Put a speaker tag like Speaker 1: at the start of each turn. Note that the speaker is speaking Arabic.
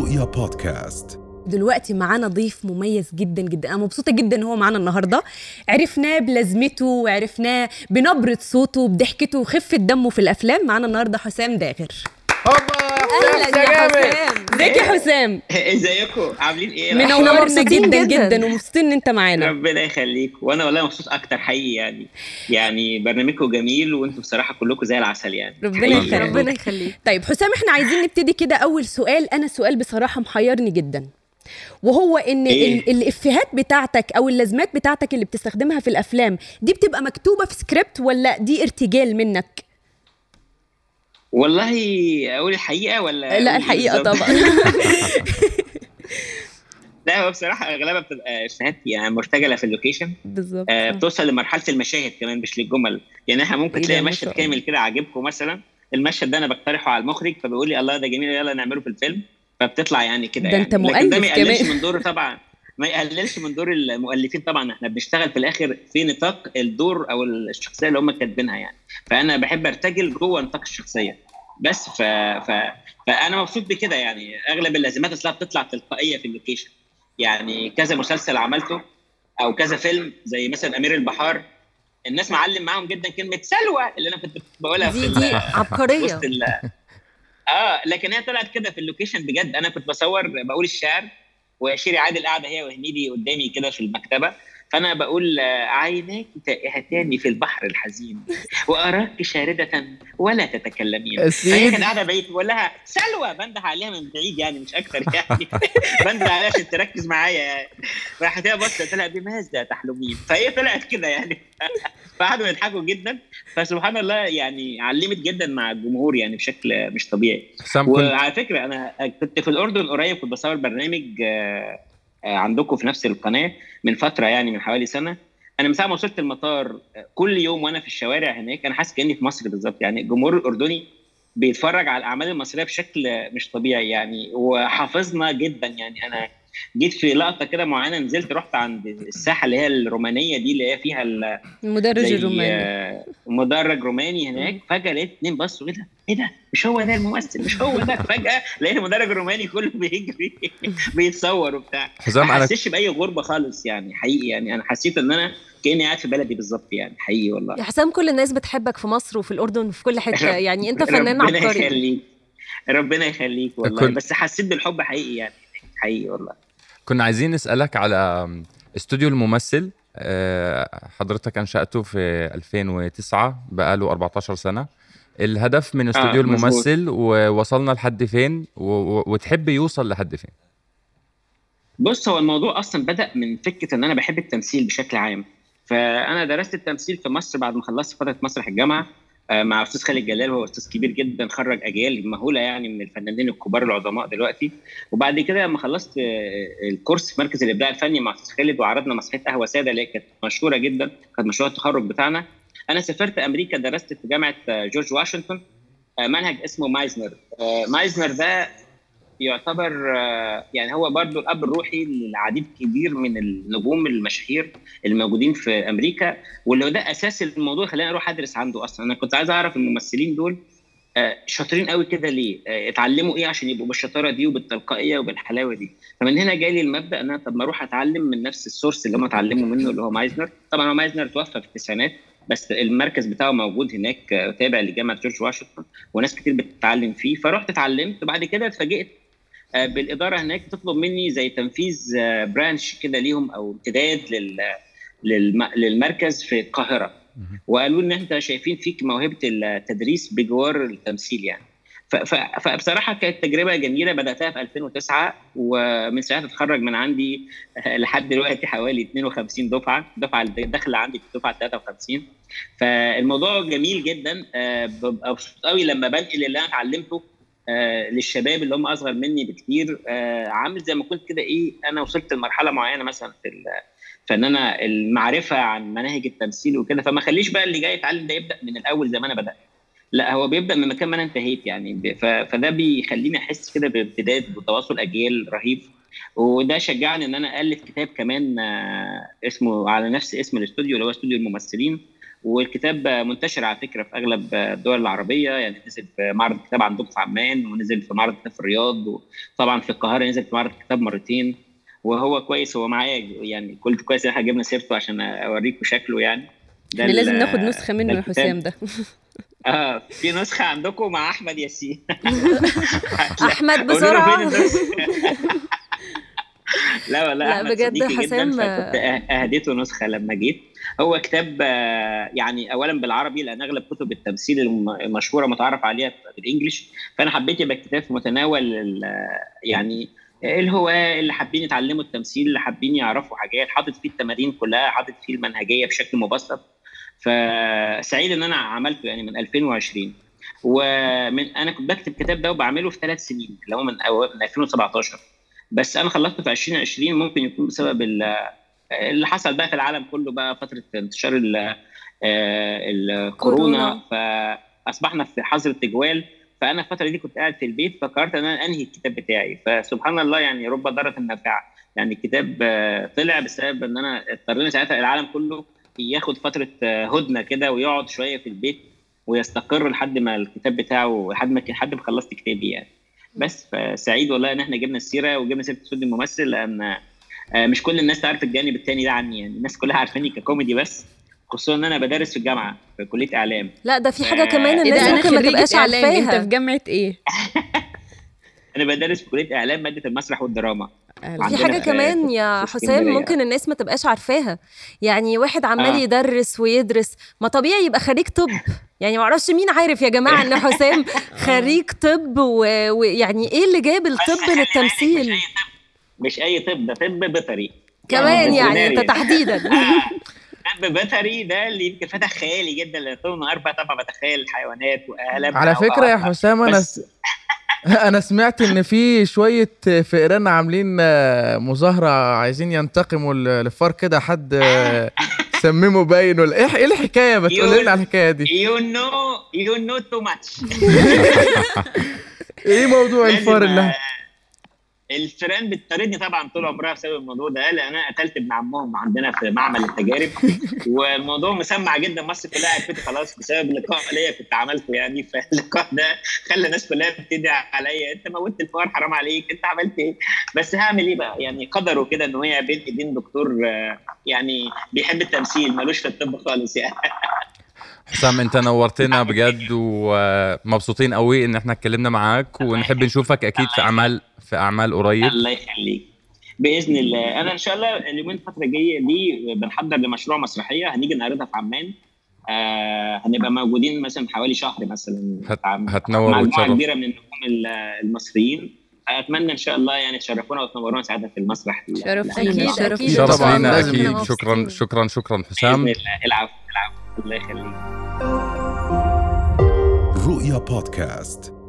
Speaker 1: رؤيا بودكاست.
Speaker 2: دلوقتي معانا ضيف مميز جدا جدا. أنا مبسوطة جدا إن هو معانا النهارده. عرفناه بلازمته وعرفناه بنبرة صوته بضحكته وخفة دمه في الأفلام. معانا النهارده حسام داغر.
Speaker 3: هوبا!
Speaker 2: أهلا يا حسام. ازيك يا حسام؟
Speaker 4: ازيكم؟ عاملين إيه؟
Speaker 2: منورنا
Speaker 5: مبسوطين
Speaker 2: جدا
Speaker 5: جداً.
Speaker 2: جدا ومبسوطين إن أنت معانا.
Speaker 4: ربنا يخليك. وأنا والله مبسوط أكتر حقيقي يعني. يعني برنامجكم جميل وأنتم بصراحة كلكم زي العسل يعني.
Speaker 2: ربنا يخليك.
Speaker 4: يعني.
Speaker 5: ربنا يخليك.
Speaker 2: طيب حسام إحنا عايزين نبتدي كده أول سؤال. أنا سؤال بصراحة محيرني جدا. وهو إن
Speaker 4: إيه؟
Speaker 2: ال- الإفيهات بتاعتك أو اللازمات بتاعتك اللي بتستخدمها في الأفلام دي بتبقى مكتوبة في سكريبت ولا دي ارتجال منك؟
Speaker 4: والله أقول الحقيقة ولا
Speaker 2: لا
Speaker 4: الحقيقة؟
Speaker 2: طبعا.
Speaker 4: لا هو بصراحة أغلبها بتبقى إفيهات يعني مرتجلة في ال location.
Speaker 2: بالظبط.
Speaker 4: آه بتوصل لمرحلة المشاهد كمان مش للجمل. يعني إحنا ممكن تلاقي مشهد. كامل كده عاجبكم مثلا المشهد ده أنا بقترحه على المخرج فبيقول لي الله ده جميل يلا نعمله في الفيلم. فبتطلع يعني كده
Speaker 2: ده
Speaker 4: يعني.
Speaker 2: أنت
Speaker 4: لكن ده ما
Speaker 2: مؤلف كمان.
Speaker 4: من دوره طبعا. ما يقللش من دور المؤلفين طبعا. إحنا بنشتغل في الآخر في نطاق الدور أو الشخصية اللي هم كاتبينها يعني. فأنا بحب أرتجل جوه نطاق الشخصية. بس ف... ف... فأنا مبسوط بكده يعني. أغلب اللازمات أصلا بتطلع تلقائية في اللوكيشن. يعني كذا مسلسل عملته أو كذا فيلم زي مثلا أمير البحار. الناس معلم معاهم جدا كلمة سلوى اللي أنا كنت بقولها في
Speaker 5: دي عبقرية.
Speaker 4: وسط ال آه لكن هي طلعت كده في ال location بجد. أنا كنت بصور بقول الشعر. وشيري عادل قاعدة هي وهنيدي قدامي كده في المكتبة. فأنا بقول آه، عيناك تائهتان في البحر الحزين. وأراك شاردة ولا تتكلمين. فهي كانت قاعدة بعيد بقول لها سلوى بنده عليها من بعيد يعني مش أكتر يعني. بنده عليها عشان تركز معايا يعني. راحت هي بصت قلت لها بماذا تحلمين؟ فهي طلعت كده يعني. فقعدوا يضحكوا جدا. فسبحان الله يعني علمت جدا مع الجمهور يعني بشكل مش طبيعي. وعلى فكرة أنا كنت في الأردن قريب كنت بصور برنامج آه، آه، عندكم في نفس القناة من فترة يعني من حوالي سنة. أنا من ساعة ما وصلت المطار آه، كل يوم وأنا في الشوارع هناك أنا حاسس كأني في مصر بالظبط يعني. الجمهور الأردني بيتفرج على الأعمال المصرية بشكل مش طبيعي يعني وحافظنا جدا يعني. أنا جيت في لقطة كده معينة نزلت رحت عند الساحة اللي هي الرومانية دي اللي هي فيها ال-
Speaker 2: المدرج الروماني.
Speaker 4: مدرج روماني هناك. فجأة لقيت اتنين بصوا إيه ده؟ إيه ده؟ مش هو ده الممثل؟ مش هو ده؟ فجأة لقيت المدرج الروماني كله بيجري بيتصور وبتاع.
Speaker 3: حسام
Speaker 4: ما حسيتش بأي غربة خالص يعني حقيقي يعني. أنا حسيت إن أنا كأني قاعد في بلدي بالظبط يعني حقيقي والله.
Speaker 5: يا حسام كل الناس بتحبك في مصر وفي الأردن وفي كل حتة. يعني أنت فنان
Speaker 4: ربنا
Speaker 5: عبقري.
Speaker 4: يخليك. ربنا يخليك والله.
Speaker 3: كنت-
Speaker 4: بس حسيت بالحب حقيقي يعني. حقيقي والله.
Speaker 3: كنا عايزين نسألك على استوديو الممثل آه، حضرتك أنشأته في 2009 بقاله 14 سنة. الهدف من استوديو
Speaker 4: مظبوط.
Speaker 3: الممثل ووصلنا لحد فين وتحب يوصل لحد فين؟
Speaker 4: بص هو الموضوع أصلا بدأ من فكرة إن أنا بحب التمثيل بشكل عام. فأنا درست التمثيل في مصر بعد ما خلصت فترة مسرح الجامعة. آه، مع أستاذ خالد جلال هو أستاذ كبير جدا خرج أجيال مهولة يعني من الفنانين الكبار العظماء دلوقتي. وبعد كده لما خلصت آه، ال course في مركز الإبداع الفني مع أستاذ خالد وعرضنا مسرحية قهوة سادة اللي كانت مشهورة جدا كانت مشروع التخرج بتاعنا. أنا سافرت أمريكا درست في جامعة آه، جورج واشنطن آه، منهج اسمه مايزنر. آه، مايزنر ده يعتبر آه، يعني هو برضو الأب الروحي للعديد كبير من النجوم المشاهير الموجودين في أمريكا واللي ده أساس الموضوع خلاني أروح أدرس عنده أصلا أنا كنت عايز أعرف الممثلين دول آه، شاطرين قوي كده ليه؟ آه، اتعلموا إيه عشان يبقوا بالشطارة دي وبالتلقائية وبالحلاوة دي؟ فمن هنا جالي المبدأ إن أنا طب ما أروح أتعلم من نفس ال source اللي هم اتعلموا منه اللي هو مايزنر، طبعا هو مايزنر توفى في التسعينات بس المركز بتاعه موجود هناك تابع لجامعة جورج واشنطن وناس كتير بتتعلم فيه فرحت اتعلمت وبعد كده اتفاجئت بالإدارة هناك بتطلب مني زي تنفيذ آه، branch كده ليهم أو امتداد لل للم- للمركز في القاهرة. وقالوا ان انت شايفين فيك موهبة التدريس بجوار التمثيل يعني. فبصراحة كانت تجربة جميلة بدأتها في 2009 ومن ساعتها اتخرج من عندي آه، لحد دلوقتي حوالي 52 دفعة. الدفعه اللي داخله عندي في الدفعه 53 فالموضوع جميل جدا آه، ببقى مبسوط قوي لما بنقل اللي أنا اتعلمته آه، للشباب اللي هم أصغر مني بكتير. آه، عامل زي ما كنت كده إيه أنا وصلت لمرحلة معينة مثلا في فإن أنا المعرفة عن مناهج التمثيل وكده. فما خليش بقى اللي جاي يتعلم ده يبدأ من الأول زي ما أنا بدأت. لا هو بيبدأ من مكان ما أنا انتهيت يعني. فده بيخليني أحس كده بامتداد وتواصل أجيال رهيب. وده شجعني إن أنا ألف كتاب كمان آه، اسمه على نفس اسم الاستوديو اللي هو استوديو الممثلين. والكتاب منتشر على فكرة في أغلب الدول العربية. يعني نزل في معرض الكتاب عندكم في عمان ونزل في معرض الكتاب في الرياض وطبعا في القاهرة نزل في معرض الكتاب مرتين وهو كويس هو معايا. يعني قلت كويس إحنا جبنا سيرته عشان أوريكم شكله يعني.
Speaker 2: ده إحنا لازم ناخد نسخة منه يا حسام ده.
Speaker 4: آه في نسخة عندكم مع أحمد ياسين.
Speaker 5: أحمد بسرعة.
Speaker 4: لا والله
Speaker 5: لا بجد حسام
Speaker 4: كنت أهديته نسخة لما جيت. هو كتاب يعني اولا بالعربي لأن أغلب كتب التمثيل المشهورة متعرف عليها بالانجلش فأنا حبيت يبقى الكتاب في متناول يعني الهواة اللي حابين يتعلموا التمثيل اللي حابين يعرفوا حاجات حاطط فيه التمارين كلها حاطط فيه المنهجية بشكل مبسط. فسعيد إن أنا عملته يعني من 2020 ومن أنا كنت بكتب الكتاب ده وبعمله في ثلاث سنين اللي هو من, من 2017 بس أنا خلصته في 2020 ممكن يكون بسبب اللي حصل بقى في العالم كله بقى فترة انتشار الكورونا فأصبحنا في حظر التجوال. فأنا الفترة دي كنت قاعد في البيت فقررت إن أنا أنهي الكتاب بتاعي. فسبحان الله يعني رب ضاره نافعه يعني الكتاب طلع بسبب إن أنا اضطرينا ساعتها العالم كله ياخد فترة هدنة كده ويقعد شوية في البيت ويستقر لحد ما الكتاب بتاعه لحد ما لحد ما خلصت كتابي يعني. بس فسعيد والله ان إحنا جبنا السيرة وجبنا سيرة سود الممثل لأن مش كل الناس تعرف الجانب الثاني ده عني يعني الناس كلها عارفاني ككوميدي بس خصوصا إن أنا بدرس في الجامعة في كلية إعلام.
Speaker 5: لا ده في حاجة كمان
Speaker 2: إيه
Speaker 5: الناس
Speaker 2: أنا
Speaker 5: ممكن ما تبقاش
Speaker 2: إعلام. أنت
Speaker 5: عارفاها.
Speaker 2: في جامعة إيه؟
Speaker 4: أنا بدرس في كلية إعلام مادة المسرح والدراما.
Speaker 5: في
Speaker 4: حاجة
Speaker 5: كمان يا حسام. ممكن الناس ما تبقاش عارفاها. يعني واحد عمال
Speaker 4: آه.
Speaker 5: يدرس ويدرس ما طبيعي يبقى خريج طب. يعني ما أعرفش مين عارف يا جماعة إن حسام خريج طب و- ويعني إيه اللي جاب الطب للتمثيل؟
Speaker 4: مش أي طب. ده طب بيطري.
Speaker 5: كمان يعني. أنت تحديدا.
Speaker 4: طب بيطري ده اللي يمكن فتح خيالي جدا لأن طول النهار بقى طبعا بتخيل الحيوانات والام
Speaker 1: على فكرة يا حسام أنا
Speaker 4: بس
Speaker 1: أنا سمعت إن في شوية فئران عاملين آه، مظاهرة عايزين ينتقموا ل- لفار كده حد آه، سممه باين ولا إيه إيه الحكاية؟ بتقول لنا على الحكاية دي.
Speaker 4: you know you know too much
Speaker 1: إيه موضوع الفار اللي
Speaker 4: الفيران بتطاردني طبعا طول عمرها بسبب الموضوع ده لأن أنا قتلت ابن عمهم عندنا في معمل التجارب. والموضوع مسمع جدا مصر كلها عرفت خلاص بسبب لقاء ليا كنت عملته يعني. فاللقاء ده خلى الناس كلها تدعي عليا. أنت موتت الفار حرام عليك. أنت عملت إيه؟ بس هعمل إيه بقى؟ يعني قدره كده إن هي بين ايدين دكتور آه، يعني بيحب التمثيل ملوش في الطب خالص يعني.
Speaker 3: حسام انت نورتنا بجد ومبسوطين قوي ان إحنا اتكلمنا معاك ونحب نشوفك أكيد في أعمال في أعمال قريب.
Speaker 4: الله يخليك. بإذن الله. أنا إن شاء الله اليومين الفترة الجاية دي بنحضر لمشروع مسرحية هنيجي نعرضها في عمان. آه هنبقى موجودين مثلا حوالي شهر مثلا
Speaker 3: هت- هتنور مجموعة
Speaker 4: كبيرة من النجوم ال- المصريين. أتمنى إن شاء الله يعني تشرفونا وتنورونا ساعتها في المسرح
Speaker 2: شرف لينا شرف. لينا.
Speaker 5: أكيد.
Speaker 3: شكرا. شكرا شكرا
Speaker 4: بإذن
Speaker 3: حسام
Speaker 4: الله. العفو العفو. الله يخليك.
Speaker 6: رؤيا بودكاست.